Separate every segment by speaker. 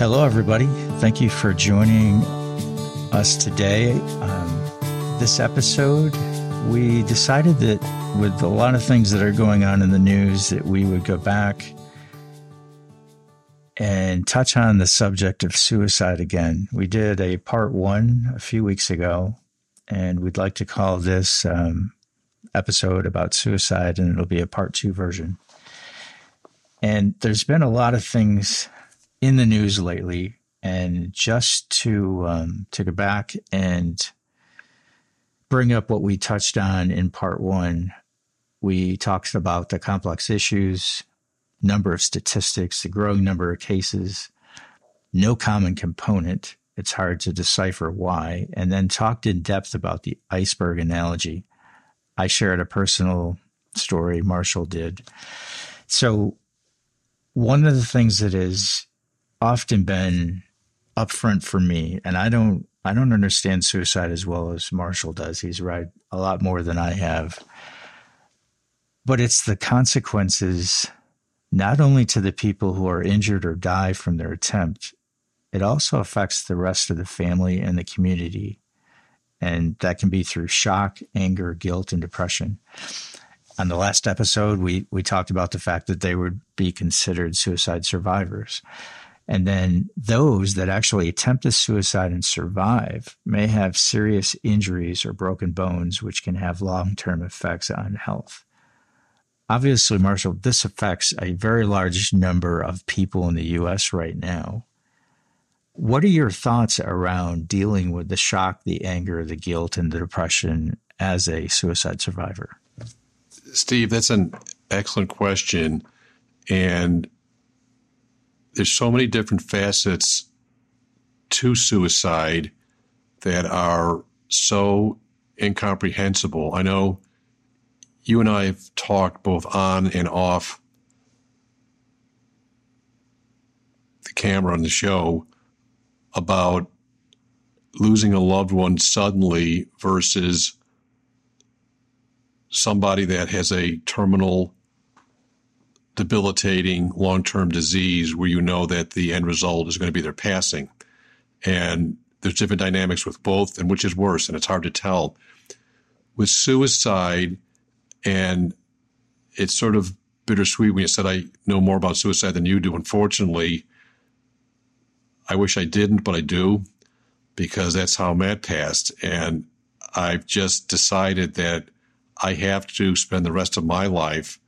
Speaker 1: Hello, everybody. Thank you for joining us today. Um, this episode, we decided that with a lot of things that are going on in the news, that we would go back and touch on the subject of suicide again. We did a part one a few weeks ago, and we'd like to call this um, episode about suicide, and it'll be a part two version. And there's been a lot of things in the news lately, and just to um, to go back and bring up what we touched on in part one, we talked about the complex issues, number of statistics, the growing number of cases, no common component. It's hard to decipher why, and then talked in depth about the iceberg analogy. I shared a personal story, Marshall did. So, one of the things that is often been upfront for me, and I don't I don't understand suicide as well as Marshall does. He's right a lot more than I have. But it's the consequences not only to the people who are injured or die from their attempt, it also affects the rest of the family and the community. And that can be through shock, anger, guilt, and depression. On the last episode, we, we talked about the fact that they would be considered suicide survivors. And then those that actually attempt a suicide and survive may have serious injuries or broken bones, which can have long term effects on health. Obviously, Marshall, this affects a very large number of people in the US right now. What are your thoughts around dealing with the shock, the anger, the guilt, and the depression as a suicide survivor?
Speaker 2: Steve, that's an excellent question. And there's so many different facets to suicide that are so incomprehensible. I know you and I have talked both on and off the camera on the show about losing a loved one suddenly versus somebody that has a terminal debilitating long term disease where you know that the end result is going to be their passing. And there's different dynamics with both, and which is worse, and it's hard to tell. With suicide, and it's sort of bittersweet when you said I know more about suicide than you do. Unfortunately, I wish I didn't, but I do because that's how Matt passed. And I've just decided that I have to spend the rest of my life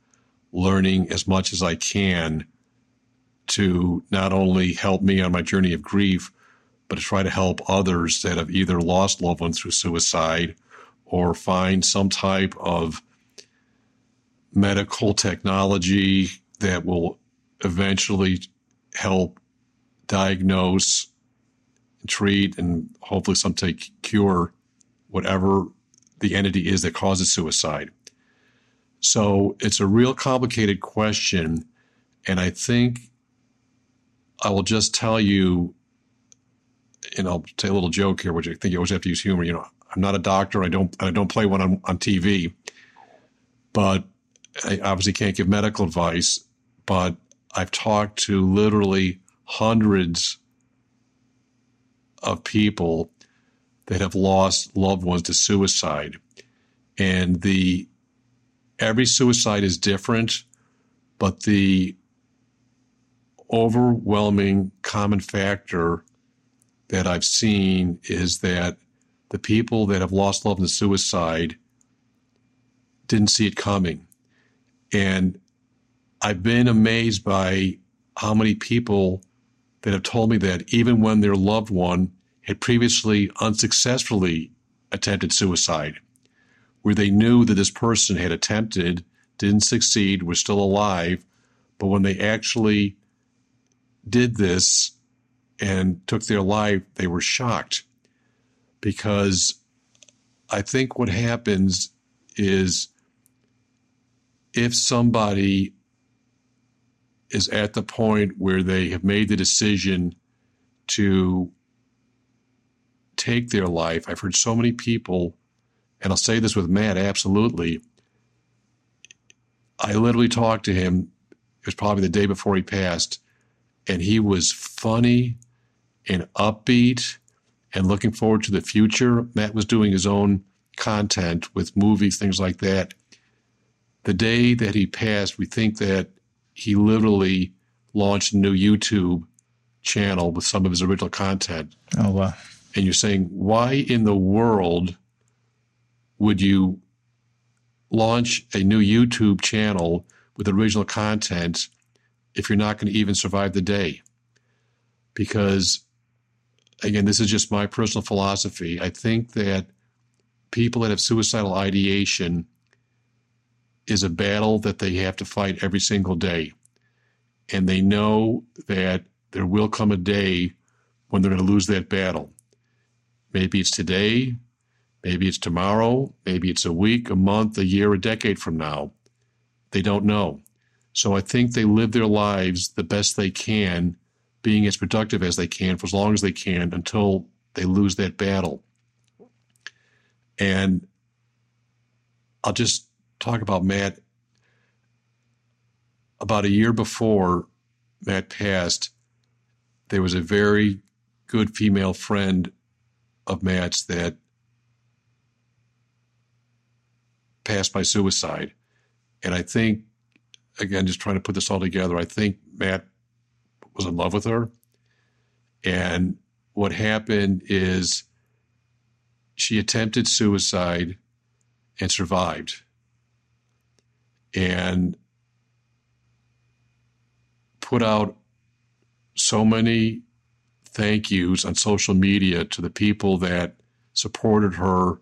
Speaker 2: learning as much as I can to not only help me on my journey of grief, but to try to help others that have either lost loved ones through suicide or find some type of medical technology that will eventually help diagnose, treat, and hopefully some someday cure whatever the entity is that causes suicide. So it's a real complicated question. And I think I will just tell you, and I'll say a little joke here, which I think you always have to use humor. You know, I'm not a doctor. I don't, I don't play one on, on TV, but I obviously can't give medical advice. But I've talked to literally hundreds of people that have lost loved ones to suicide. And the every suicide is different, but the overwhelming common factor that I've seen is that the people that have lost love in suicide didn't see it coming. And I've been amazed by how many people that have told me that even when their loved one had previously unsuccessfully attempted suicide, where they knew that this person had attempted, didn't succeed, was still alive, but when they actually did this and took their life, they were shocked. Because I think what happens is if somebody is at the point where they have made the decision to take their life, I've heard so many people and I'll say this with Matt, absolutely. I literally talked to him, it was probably the day before he passed, and he was funny and upbeat and looking forward to the future. Matt was doing his own content with movies, things like that. The day that he passed, we think that he literally launched a new YouTube channel with some of his original content.
Speaker 1: Oh, wow.
Speaker 2: And you're saying, why in the world would you launch a new YouTube channel with original content if you're not going to even survive the day? Because, again, this is just my personal philosophy. I think that people that have suicidal ideation is a battle that they have to fight every single day. And they know that there will come a day when they're going to lose that battle. Maybe it's today, maybe it's tomorrow, maybe it's a week, a month, a year, a decade from now. They don't know. So I think they live their lives the best they can, being as productive as they can for as long as they can until they lose that battle. And I'll just talk about Matt. About a year before Matt passed, there was a very good female friend of Matt's that passed by suicide. And I think, again, just trying to put this all together, I think Matt was in love with her. And what happened is she attempted suicide and survived. And put out so many thank yous on social media to the people that supported her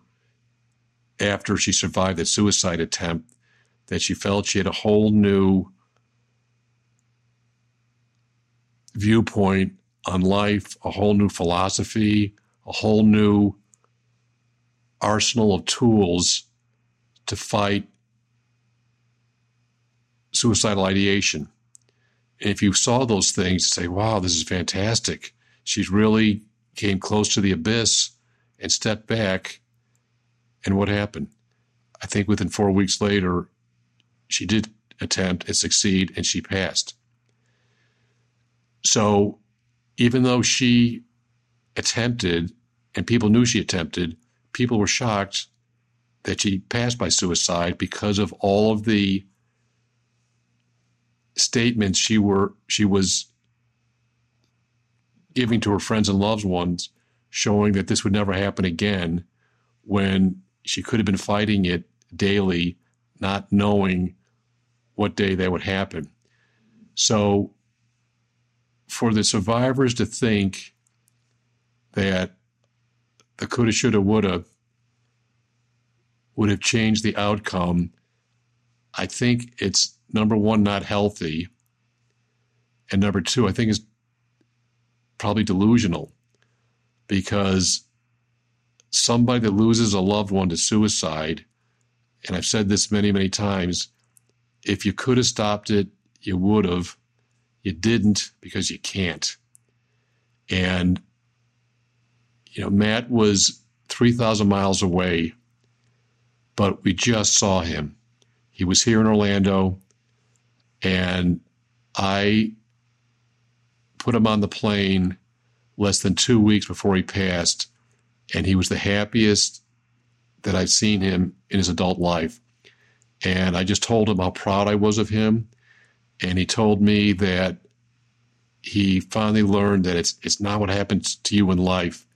Speaker 2: after she survived that suicide attempt that she felt she had a whole new viewpoint on life, a whole new philosophy, a whole new arsenal of tools to fight suicidal ideation. And if you saw those things, say, wow, this is fantastic. She's really came close to the abyss and stepped back. And what happened? I think within four weeks later, she did attempt and succeed, and she passed. So even though she attempted and people knew she attempted, people were shocked that she passed by suicide because of all of the statements she were she was giving to her friends and loved ones, showing that this would never happen again, when she could have been fighting it daily, not knowing what day that would happen. So, for the survivors to think that the coulda, shoulda, woulda would have changed the outcome, I think it's number one, not healthy. And number two, I think it's probably delusional because somebody that loses a loved one to suicide, and I've said this many, many times, if you could have stopped it, you would have. You didn't because you can't. And, you know, Matt was 3,000 miles away, but we just saw him. He was here in Orlando. And I put him on the plane less than two weeks before he passed, and he was the happiest that I've seen him in his adult life. And I just told him how proud I was of him. And he told me that he finally learned that it's it's not what happens to you in life.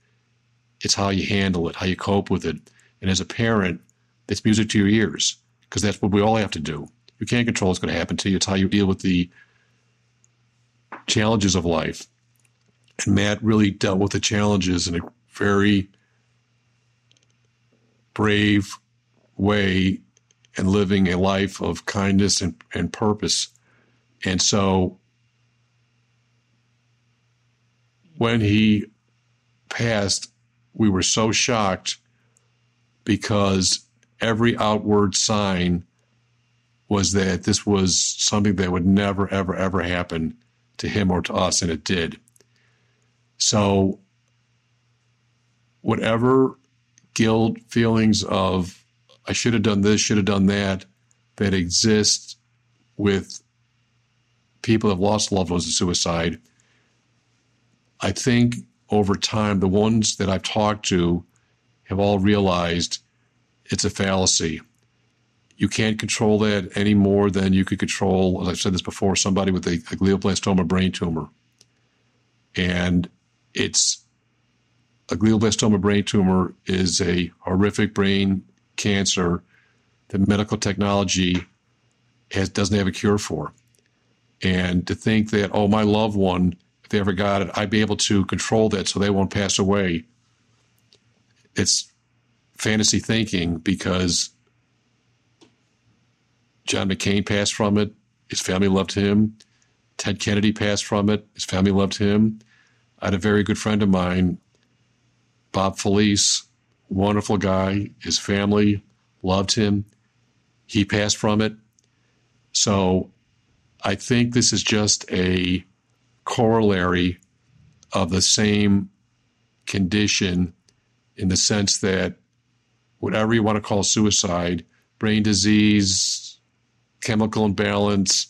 Speaker 2: It's how you handle it, how you cope with it. And as a parent, it's music to your ears because that's what we all have to do. You can't control what's going to happen to you. It's how you deal with the challenges of life. And Matt really dealt with the challenges in a very brave way and living a life of kindness and, and purpose. And so when he passed, we were so shocked because every outward sign was that this was something that would never, ever, ever happen to him or to us, and it did. So, whatever guilt, feelings of I should have done this, should have done that, that exist with people who have lost loved ones to suicide, I think over time, the ones that I've talked to have all realized it's a fallacy. You can't control that any more than you could control, as I've said this before, somebody with a, a glioblastoma brain tumor. And it's a glioblastoma brain tumor is a horrific brain cancer that medical technology has, doesn't have a cure for. And to think that, oh, my loved one, if they ever got it, I'd be able to control that so they won't pass away. It's fantasy thinking because John McCain passed from it. His family loved him. Ted Kennedy passed from it. His family loved him. I had a very good friend of mine, Bob Felice, wonderful guy. His family loved him. He passed from it. So I think this is just a corollary of the same condition in the sense that whatever you want to call suicide, brain disease, chemical imbalance,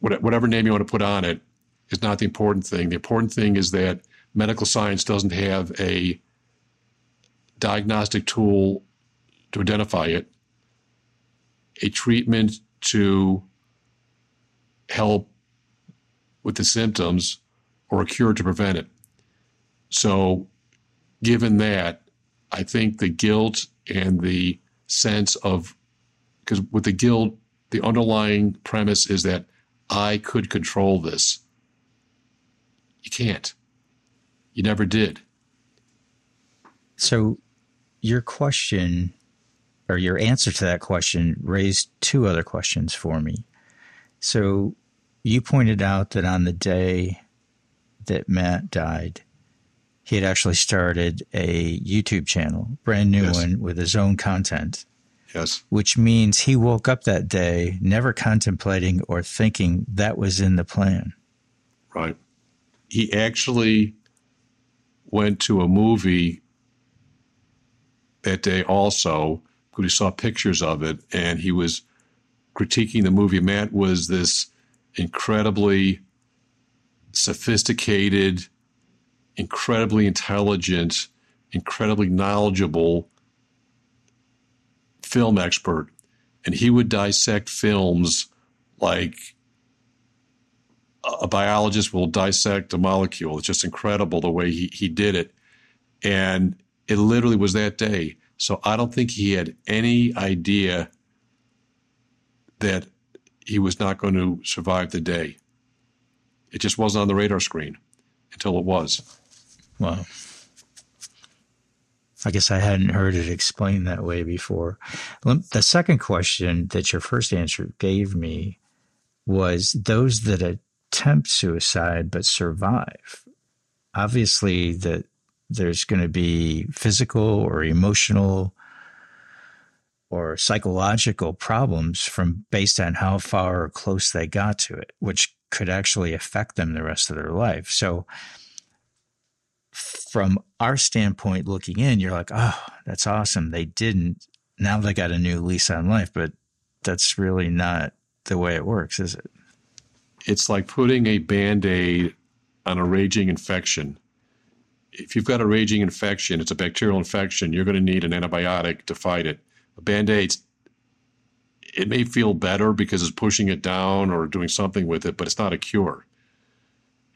Speaker 2: whatever name you want to put on it, is not the important thing. The important thing is that medical science doesn't have a diagnostic tool to identify it, a treatment to help with the symptoms, or a cure to prevent it. So, given that, I think the guilt and the sense of, because with the guilt, the underlying premise is that I could control this. You can't. You never did.
Speaker 1: So, your question or your answer to that question raised two other questions for me. So, you pointed out that on the day that Matt died, he had actually started a YouTube channel, brand new yes. one with his own content.
Speaker 2: Yes.
Speaker 1: Which means he woke up that day never contemplating or thinking that was in the plan.
Speaker 2: Right. He actually went to a movie that day also because he saw pictures of it and he was critiquing the movie. Matt was this incredibly sophisticated, incredibly intelligent, incredibly knowledgeable film expert. And he would dissect films like a biologist will dissect a molecule. It's just incredible the way he, he did it. And it literally was that day. So I don't think he had any idea that he was not going to survive the day. It just wasn't on the radar screen until it was.
Speaker 1: Wow. I guess I hadn't heard it explained that way before. The second question that your first answer gave me was those that attempt suicide but survive. Obviously, that there's going to be physical or emotional or psychological problems from based on how far or close they got to it, which could actually affect them the rest of their life. So from our standpoint looking in, you're like, oh, that's awesome. They didn't. Now they got a new lease on life, but that's really not the way it works, is it?
Speaker 2: It's like putting a band aid on a raging infection. If you've got a raging infection, it's a bacterial infection, you're going to need an antibiotic to fight it a band aid, it may feel better because it's pushing it down or doing something with it, but it's not a cure.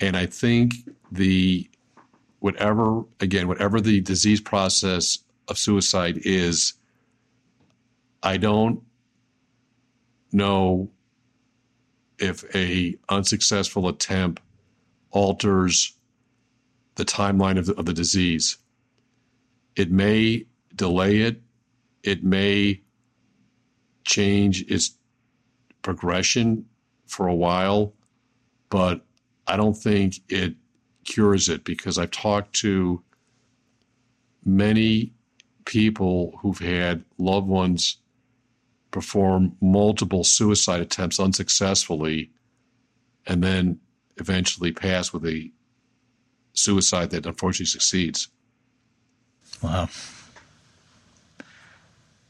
Speaker 2: And I think the whatever again, whatever the disease process of suicide is, I don't know if a unsuccessful attempt alters the timeline of the, of the disease. It may delay it it may change its progression for a while, but I don't think it cures it because I've talked to many people who've had loved ones perform multiple suicide attempts unsuccessfully and then eventually pass with a suicide that unfortunately succeeds.
Speaker 1: Wow.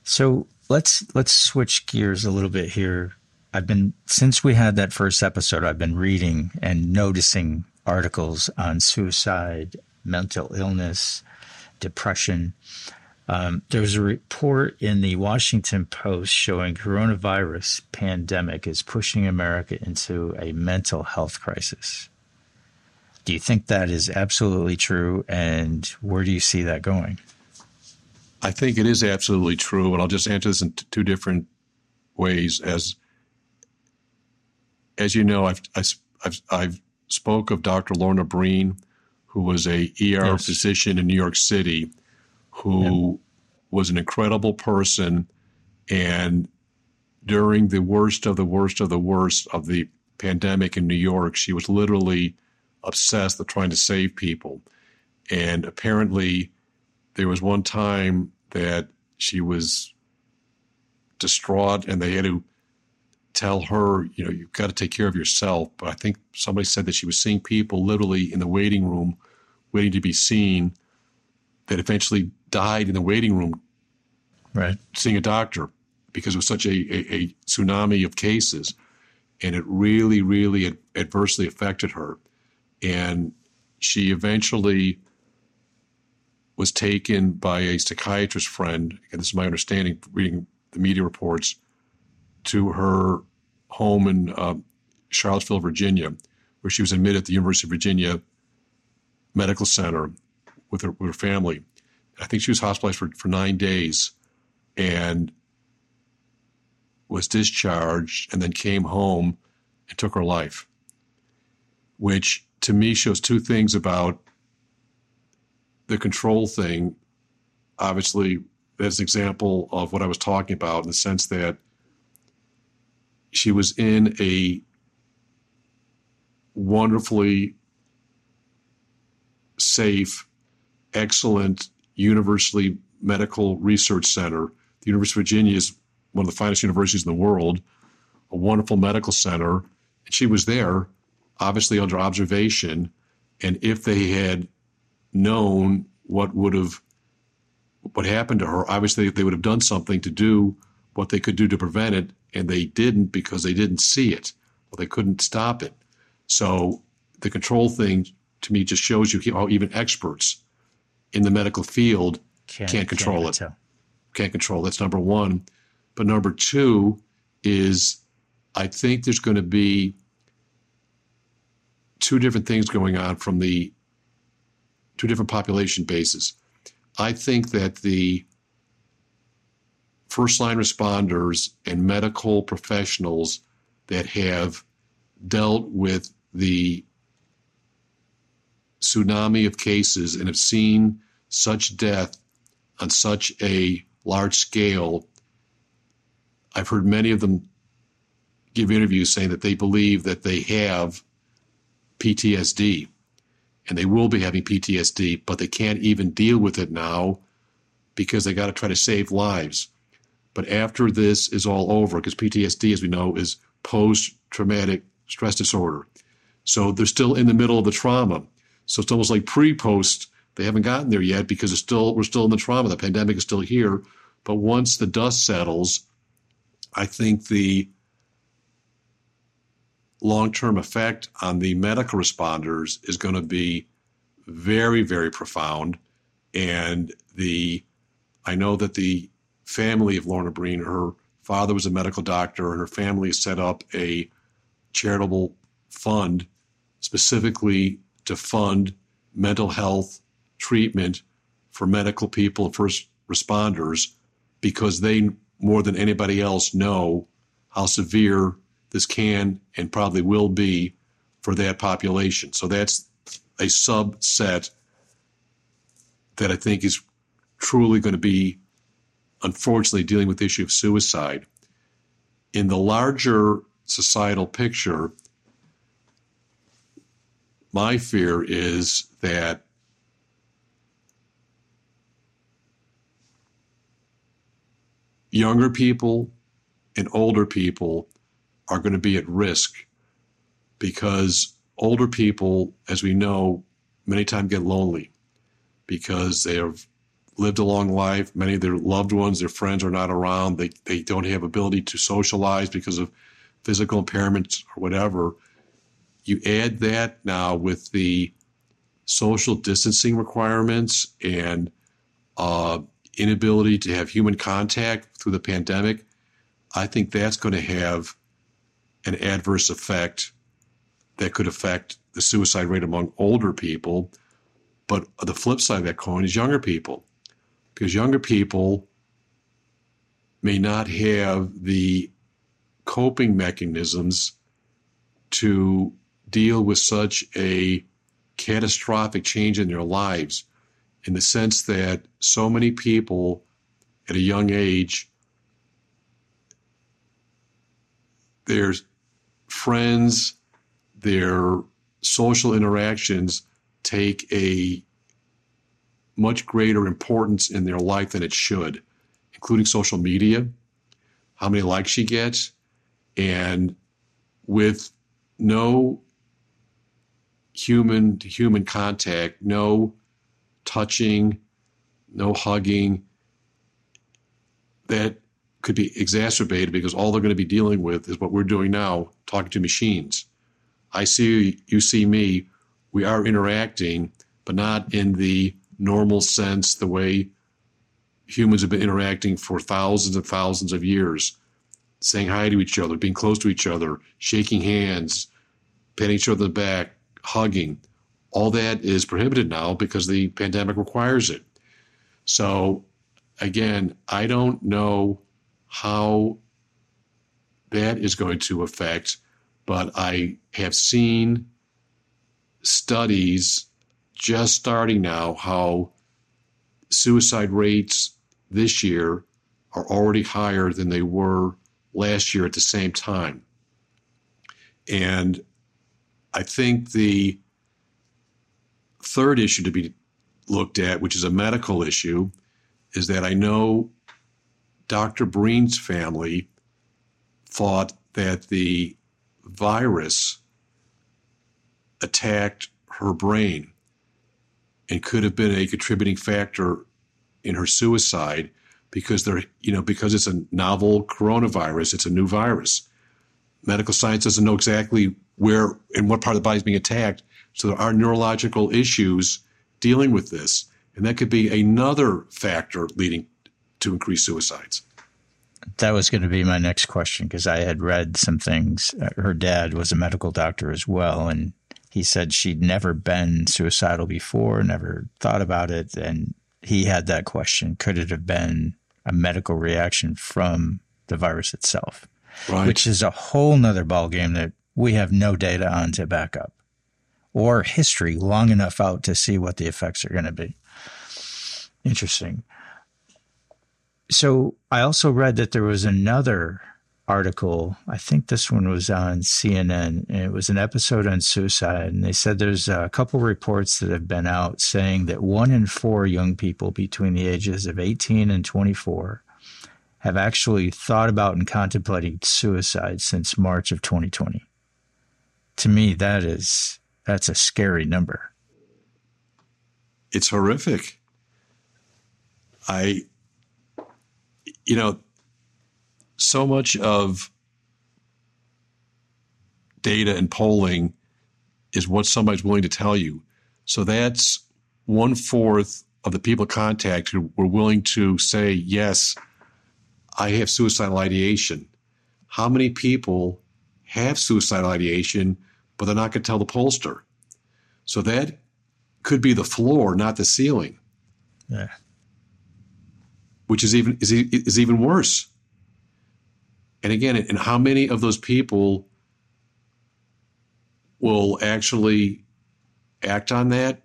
Speaker 1: So let's let's switch gears a little bit here. I've been since we had that first episode, I've been reading and noticing articles on suicide, mental illness, depression. Um, there was a report in the Washington Post showing coronavirus pandemic is pushing America into a mental health crisis. Do you think that is absolutely true, and where do you see that going?
Speaker 2: I think it is absolutely true, and I'll just answer this in t- two different ways. As as you know, I've I've, I've spoke of Dr. Lorna Breen, who was a ER yes. physician in New York City, who was an incredible person, and during the worst of the worst of the worst of the pandemic in New York, she was literally obsessed with trying to save people. And apparently, there was one time that she was distraught and they had to tell her, you know, you've got to take care of yourself. But I think somebody said that she was seeing people literally in the waiting room waiting to be seen that eventually died in the waiting room.
Speaker 1: Right.
Speaker 2: Seeing a doctor because it was such a, a, a tsunami of cases and it really really ad- adversely affected her. And she eventually was taken by a psychiatrist friend, and this is my understanding, reading the media reports, to her home in uh, Charlottesville, Virginia, where she was admitted at the University of Virginia Medical Center with her, with her family. I think she was hospitalized for, for nine days and was discharged and then came home and took her life, which to me shows two things about the control thing. Obviously, that's an example of what I was talking about in the sense that she was in a wonderfully safe, excellent, university medical research center. The University of Virginia is one of the finest universities in the world, a wonderful medical center. And she was there obviously under observation. And if they had known what would have what happened to her, obviously they would have done something to do what they could do to prevent it, and they didn't because they didn't see it. Well, they couldn't stop it. So the control thing to me just shows you how even experts in the medical field can't, can't control can't it. Tell. Can't control. That's number one. But number two is I think there's going to be two different things going on from the two different population bases. I think that the first line responders and medical professionals that have dealt with the tsunami of cases and have seen such death on such a large scale. I've heard many of them give interviews saying that they believe that they have PTSD and they will be having PTSD, but they can't even deal with it now because they got to try to save lives. But after this is all over, because PTSD, as we know, is post traumatic stress disorder. So they're still in the middle of the trauma. So it's almost like pre post. They haven't gotten there yet because it's still we're still in the trauma. The pandemic is still here. But once the dust settles, I think the long term effect on the medical responders is going to be very, very profound. And the I know that the family of Lorna Breen, her father was a medical doctor, and her family set up a charitable fund specifically to fund mental health treatment for medical people, and first responders, because they more than anybody else know how severe this can and probably will be for that population. So that's a subset that I think is truly going to be, unfortunately, dealing with the issue of suicide. In the larger societal picture, my fear is that younger people and older people are going to be at risk because older people, as we know, many times get lonely because they have lived a long life. Many of their loved ones, their friends are not around. They, they don't have ability to socialize because of physical impairments or whatever. You add that now with the social distancing requirements and uh, inability to have human contact through the pandemic, I think that's going to have an adverse effect that could affect the suicide rate among older people. But the flip side of that coin is younger people, because younger people may not have the coping mechanisms to deal with such a catastrophic change in their lives in the sense that so many people at a young age their friends their social interactions take a much greater importance in their life than it should including social media how many likes she gets and with no human to human contact, no touching, no hugging, that could be exacerbated because all they're going to be dealing with is what we're doing now, talking to machines. I see you, you see me, we are interacting, but not in the normal sense, the way humans have been interacting for thousands and thousands of years, saying hi to each other, being close to each other, shaking hands, patting each other on the back, hugging, all that is prohibited now because the pandemic requires it. So, again, I don't know how that is going to affect, but I have seen studies just starting now how suicide rates this year are already higher than they were last year at the same time. And I think the third issue to be looked at, which is a medical issue, is that I know Dr. Breen's family thought that the virus attacked her brain and could have been a contributing factor in her suicide because they're you know because it's a novel coronavirus it's a new virus medical science doesn't know exactly where and what part of the body is being attacked. So there are neurological issues dealing with this, and that could be another factor leading to increased suicides.
Speaker 1: That was going to be my next question because I had read some things. Uh, her dad was a medical doctor as well, and he said she'd never been suicidal before, never thought about it, and he had that question: Could it have been a medical reaction from the virus itself? Right. Which is a whole nother ballgame that we have no data on to back up or history long enough out to see what the effects are going to be. Interesting. So I also read that there was another article. I think this one was on CNN, and it was an episode on suicide. And they said there's a couple reports that have been out saying that one in four young people between the ages of 18 and 24 have actually thought about and contemplated suicide since March of 2020 to me that is that's a scary number.
Speaker 2: It's horrific. I you know so much of data and polling is what somebody's willing to tell you. So that's one fourth of the people contacted who were willing to say yes i have suicidal ideation. How many people have suicidal ideation, but they're not going to tell the pollster. So that could be the floor, not the ceiling.
Speaker 1: Yeah.
Speaker 2: Which is even is, is even worse. And again, and how many of those people will actually act on that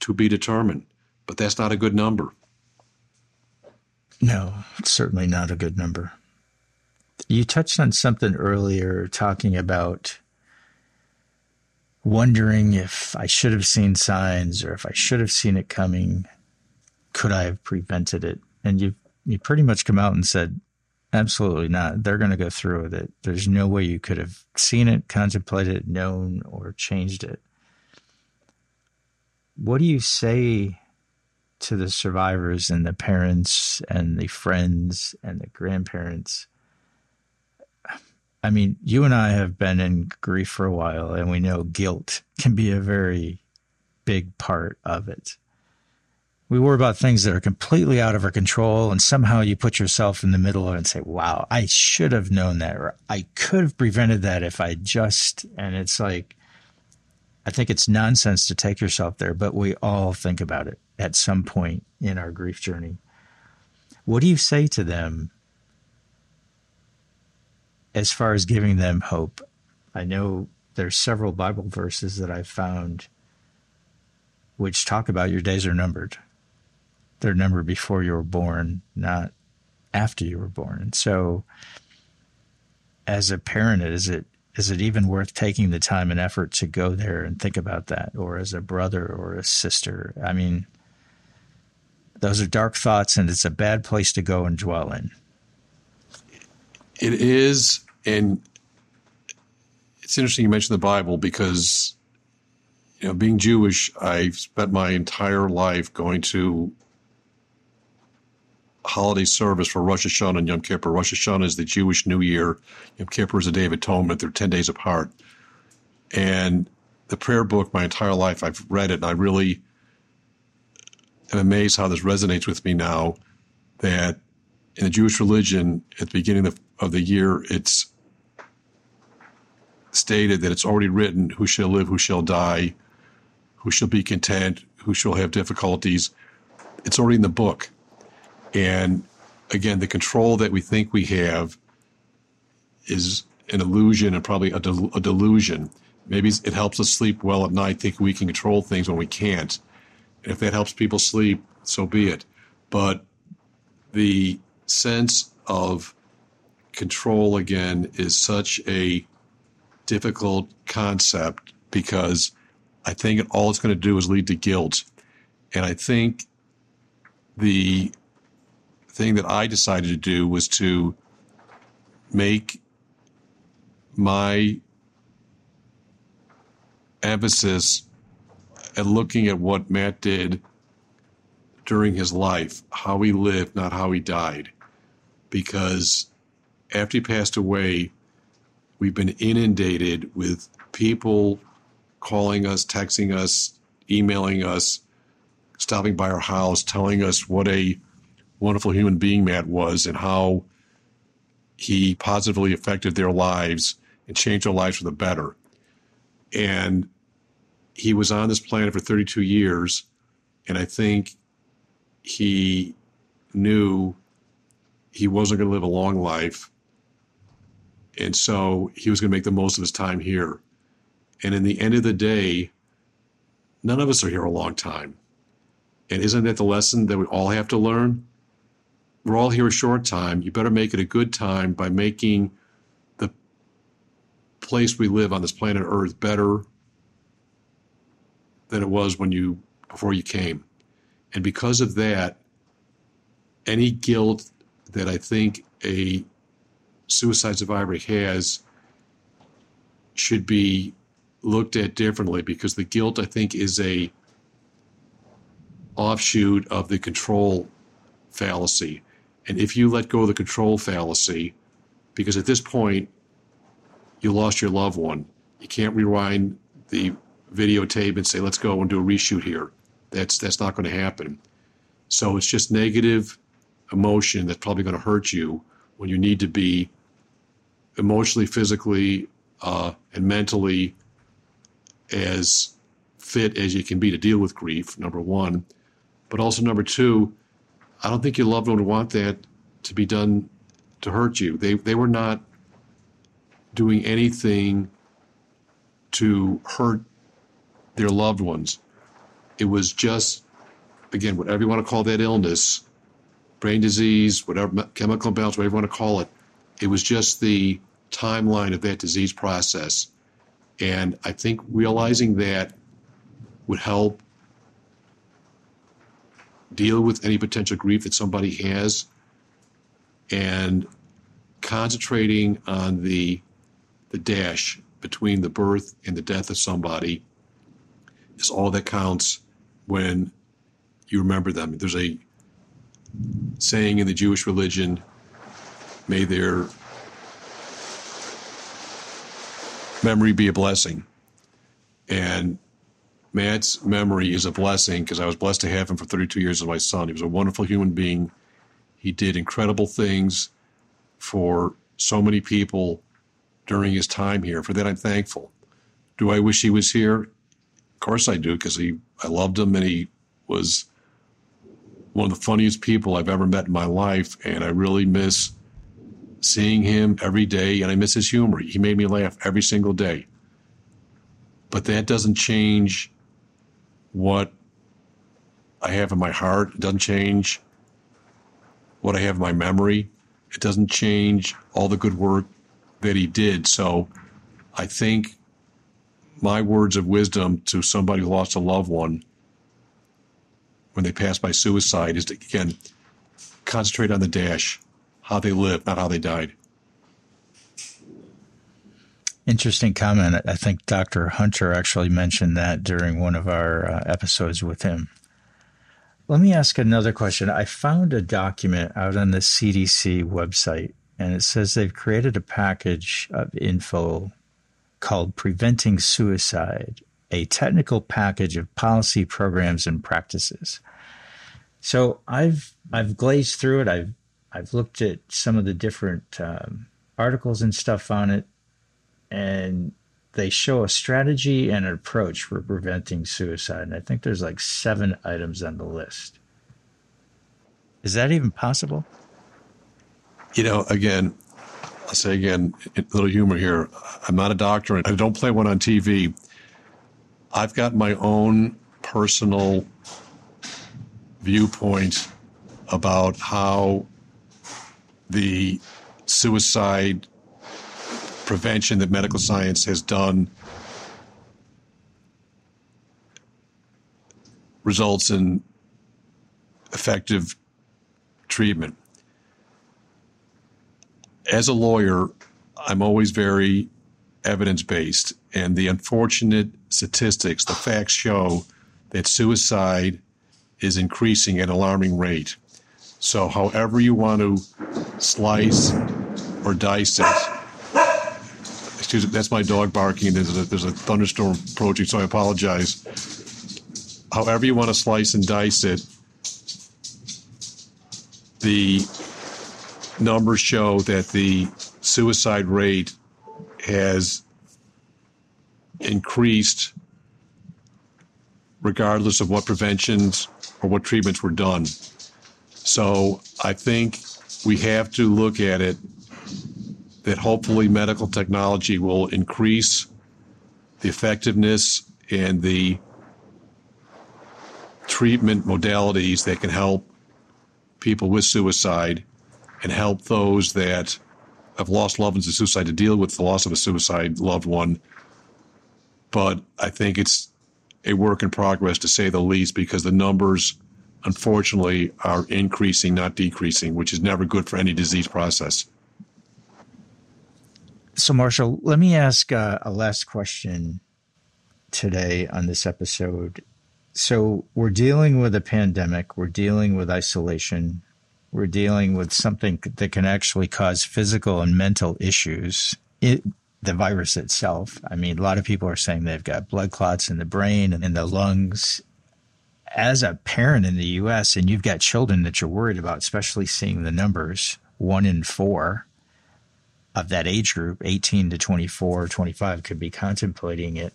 Speaker 2: to be determined. But that's not a good number.
Speaker 1: No, it's certainly not a good number. You touched on something earlier talking about wondering if I should have seen signs or if I should have seen it coming, could I have prevented it? And you you pretty much come out and said, absolutely not. They're going to go through with it. There's no way you could have seen it, contemplated it, known, or changed it. What do you say to the survivors and the parents and the friends and the grandparents I mean, you and I have been in grief for a while, and we know guilt can be a very big part of it. We worry about things that are completely out of our control, and somehow you put yourself in the middle of it and say, Wow, I should have known that, or I could have prevented that if I just, and it's like, I think it's nonsense to take yourself there, but we all think about it at some point in our grief journey. What do you say to them as far as giving them hope? I know there's several Bible verses that I've found which talk about your days are numbered. They're numbered before you were born, not after you were born. And so as a parent, is it is it even worth taking the time and effort to go there and think about that or as a brother or a sister? I mean, those are dark thoughts, and it's a bad place to go and dwell in.
Speaker 2: It is, and it's interesting you mentioned the Bible because, you know, being Jewish, I've spent my entire life going to holiday service for Rosh Hashanah and Yom Kippur. Rosh Hashanah is the Jewish New Year. Yom Kippur is a Day of Atonement. They're 10 days apart. And the prayer book, my entire life, I've read it, and I really am amazed how this resonates with me now that in the Jewish religion, at the beginning of, of the year, it's stated that it's already written who shall live, who shall die, who shall be content, who shall have difficulties. It's already in the book. And again, the control that we think we have is an illusion and probably a, del- a delusion. Maybe it helps us sleep well at night, thinking we can control things when we can't. If that helps people sleep, so be it. But the sense of control again is such a difficult concept because I think all it's going to do is lead to guilt. And I think the thing that I decided to do was to make my emphasis at looking at what Matt did during his life, how he lived, not how he died. Because after he passed away, we've been inundated with people calling us, texting us, emailing us, stopping by our house, telling us what a wonderful human being Matt was and how he positively affected their lives and changed their lives for the better. And he was on this planet for 32 years, and I think he knew he wasn't going to live a long life. And so he was going to make the most of his time here. And in the end of the day, none of us are here a long time. And isn't that the lesson that we all have to learn? We're all here a short time. You better make it a good time by making the place we live on this planet Earth better than it was when you before you came. And because of that, any guilt that I think a suicide survivor has should be looked at differently because the guilt I think is a offshoot of the control fallacy. And if you let go of the control fallacy, because at this point you lost your loved one, you can't rewind the videotape and say, let's go and do a reshoot here. That's that's not going to happen. So it's just negative emotion that's probably going to hurt you when you need to be emotionally, physically, uh, and mentally as fit as you can be to deal with grief. Number one, but also number two, I don't think your loved one would want that to be done to hurt you. They they were not doing anything to hurt their loved ones. It was just, again, whatever you want to call that illness, brain disease, whatever chemical imbalance, whatever you want to call it, it was just the timeline of that disease process. And I think realizing that would help deal with any potential grief that somebody has and concentrating on the the dash between the birth and the death of somebody is all that counts when you remember them. There's a saying in the Jewish religion, may their memory be a blessing. And Matt's memory is a blessing because I was blessed to have him for 32 years as my son. He was a wonderful human being. He did incredible things for so many people during his time here. For that, I'm thankful. Do I wish he was here? Of course I do, because he I loved him and he was one of the funniest people I've ever met in my life, and I really miss seeing him every day, and I miss his humor. He made me laugh every single day. But that doesn't change what I have in my heart. It doesn't change what I have in my memory. It doesn't change all the good work that he did. So I think my words of wisdom to somebody who lost a loved one when they pass by suicide is to, again, concentrate on the dash, how they lived, not how they died.
Speaker 1: Interesting comment. I think Dr. Hunter actually mentioned that during one of our uh, episodes with him. Let me ask another question. I found a document out on the CDC website, and it says they've created a package of info called Preventing Suicide, a technical package of policy programs and practices. So I've I've glazed through it. I've I've looked at some of the different um, articles and stuff on it, and they show a strategy and an approach for preventing suicide. And I think there's like seven items on the list. Is that even possible?
Speaker 2: You know, again, I'll say again, a little humor here. I'm not a doctor and I don't play one on TV. I've got my own personal viewpoint about how the suicide prevention that medical science has done results in effective treatment. As a lawyer, I'm always very evidence based, and the unfortunate statistics, the facts show that suicide is increasing at an alarming rate. So, however you want to slice or dice it, excuse me, that's my dog barking. There's a, there's a thunderstorm approaching, so I apologize. However you want to slice and dice it, the numbers show that the suicide rate has increased regardless of what preventions or what treatments were done. So I think we have to look at it that hopefully medical technology will increase the effectiveness and the treatment modalities that can help people with suicide and help those that have lost loved ones to suicide to deal with the loss of a suicide loved one. But I think it's a work in progress to say the least because the numbers unfortunately are increasing not decreasing which is never good for any disease process
Speaker 1: so marshall let me ask uh, a last question today on this episode so we're dealing with a pandemic we're dealing with isolation we're dealing with something that can actually cause physical and mental issues it, the virus itself. I mean, a lot of people are saying they've got blood clots in the brain and in the lungs. As a parent in the US, and you've got children that you're worried about, especially seeing the numbers one in four of that age group, 18 to 24, 25, could be contemplating it.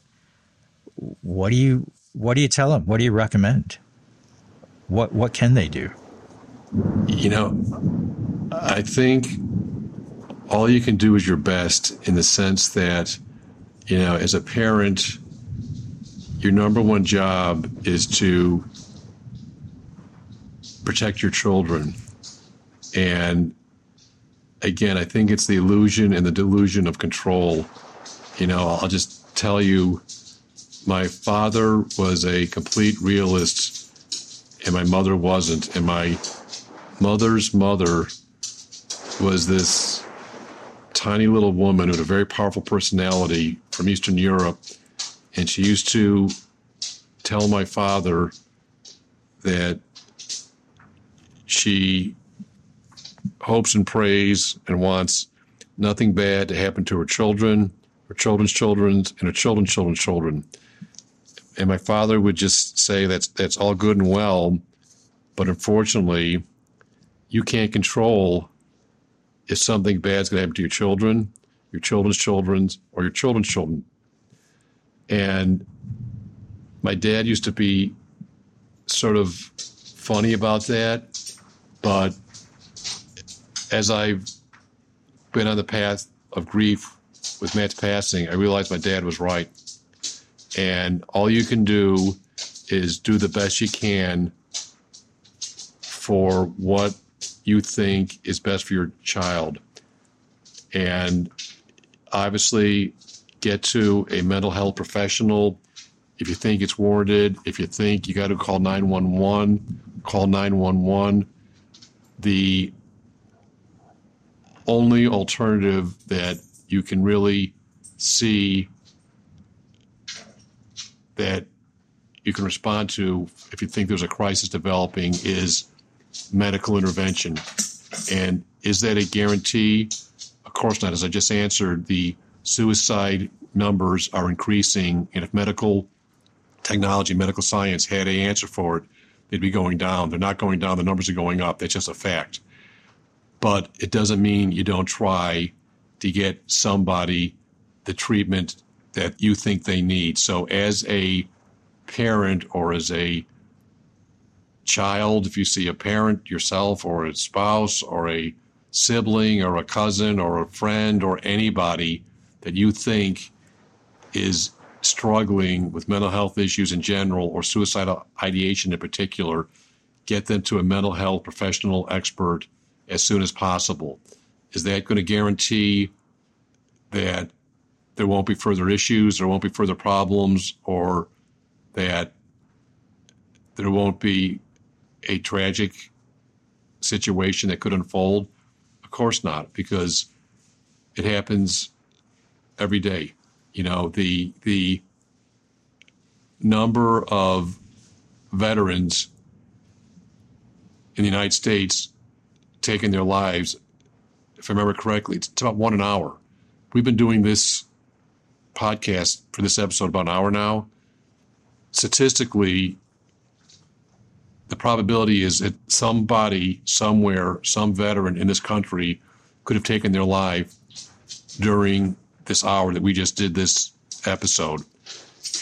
Speaker 1: What do you what do you tell them? What do you recommend? What what can they do?
Speaker 2: You know, I think all you can do is your best in the sense that, you know, as a parent, your number one job is to protect your children. And again, I think it's the illusion and the delusion of control. You know, I'll just tell you my father was a complete realist and my mother wasn't. And my mother's mother was this tiny little woman with a very powerful personality from Eastern Europe. And she used to tell my father that she hopes and prays and wants nothing bad to happen to her children, her children's children, and her children's children's children. And my father would just say that's that's all good and well, but unfortunately, you can't control if something bad's going to happen to your children, your children's children's, or your children's children. And my dad used to be sort of funny about that, but as I've been on the path of grief with Matt's passing, I realized my dad was right. And all you can do is do the best you can for what you think is best for your child. And obviously, get to a mental health professional if you think it's warranted. If you think you got to call 911, call 911. The only alternative that you can really see that you can respond to if you think there's a crisis developing is medical intervention. And is that a guarantee? Of course not. As I just answered, the suicide numbers are increasing. And if medical technology, medical science had a answer for it, they'd be going down. They're not going down. The numbers are going up. That's just a fact. But it doesn't mean you don't try to get somebody the treatment that you think they need. So as a parent or as a child, if you see a parent yourself or a spouse or a sibling or a cousin or a friend or anybody that you think is struggling with mental health issues in general or suicidal ideation in particular, get them to a mental health professional expert as soon as possible. Is that going to guarantee that there won't be further issues, there won't be further problems, or that there won't be a tragic situation that could unfold? Of course not, because it happens every day. You know, the the number of veterans in the United States taking their lives, if I remember correctly, it's about one an hour. We've been doing this podcast for this episode about an hour now. Statistically, the probability is that somebody, somewhere, some veteran in this country could have taken their life during this hour that we just did this episode.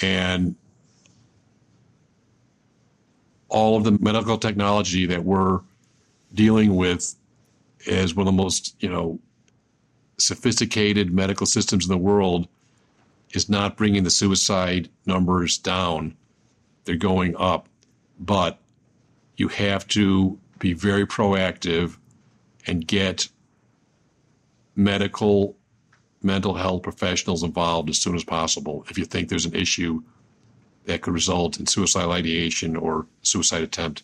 Speaker 2: And all of the medical technology that we're dealing with as one of the most, you know, sophisticated medical systems in the world is not bringing the suicide numbers down. They're going up. But you have to be very proactive and get medical mental health professionals involved as soon as possible if you think there's an issue that could result in suicidal ideation or suicide attempt.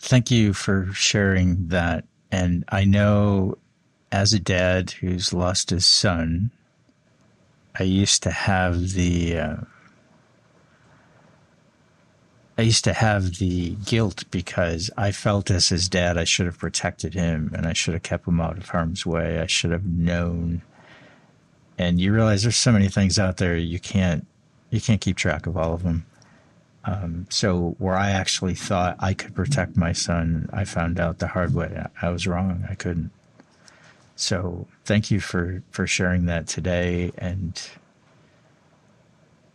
Speaker 1: Thank you for sharing that. And I know as a dad who's lost his son, I used to have the uh, I used to have the guilt because I felt as his dad I should have protected him and I should have kept him out of harm's way. I should have known. And you realize there's so many things out there you can't you can't keep track of all of them. Um, so where I actually thought I could protect my son, I found out the hard way. I was wrong. I couldn't. So thank you for for sharing that today and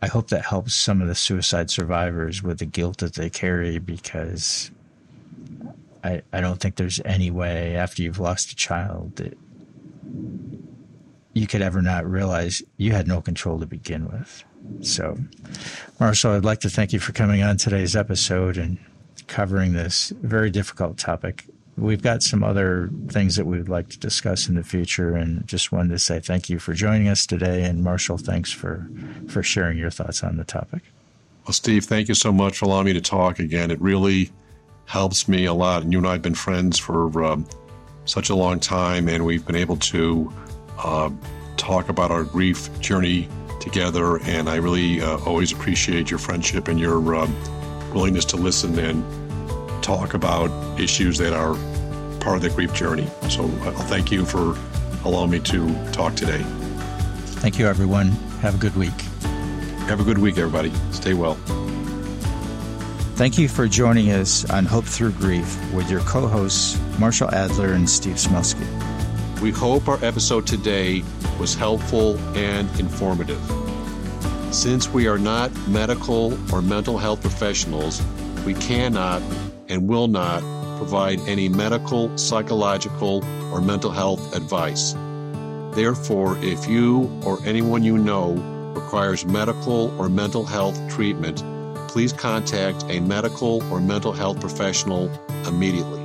Speaker 1: I hope that helps some of the suicide survivors with the guilt that they carry because I, I don't think there's any way after you've lost a child that you could ever not realize you had no control to begin with. So, Marshall, I'd like to thank you for coming on today's episode and covering this very difficult topic. We've got some other things that we would like to discuss in the future and just wanted to say thank you for joining us today. And marshall thanks for for sharing your thoughts on the topic.
Speaker 2: Well steve thank you so much for allowing me to talk again. It really helps me a lot. And you and i have been friends for um, such a long time and we've been able to uh, talk about our grief journey together and i really uh, always appreciate your friendship and your uh, willingness to listen and talk about issues that are part of the grief journey. So I'll uh, thank you for allowing me to talk today.
Speaker 1: Thank you, everyone. Have a good week.
Speaker 2: Have a good week, everybody. Stay well.
Speaker 1: Thank you for joining us on Hope Through Grief with your co hosts, Marshall Adler and Steve Smelsky.
Speaker 2: We hope our episode today was helpful and informative. Since we are not medical or mental health professionals, we cannot and will not provide any medical, psychological, or mental health advice. Therefore, if you or anyone you know requires medical or mental health treatment, please contact a medical or mental health professional immediately.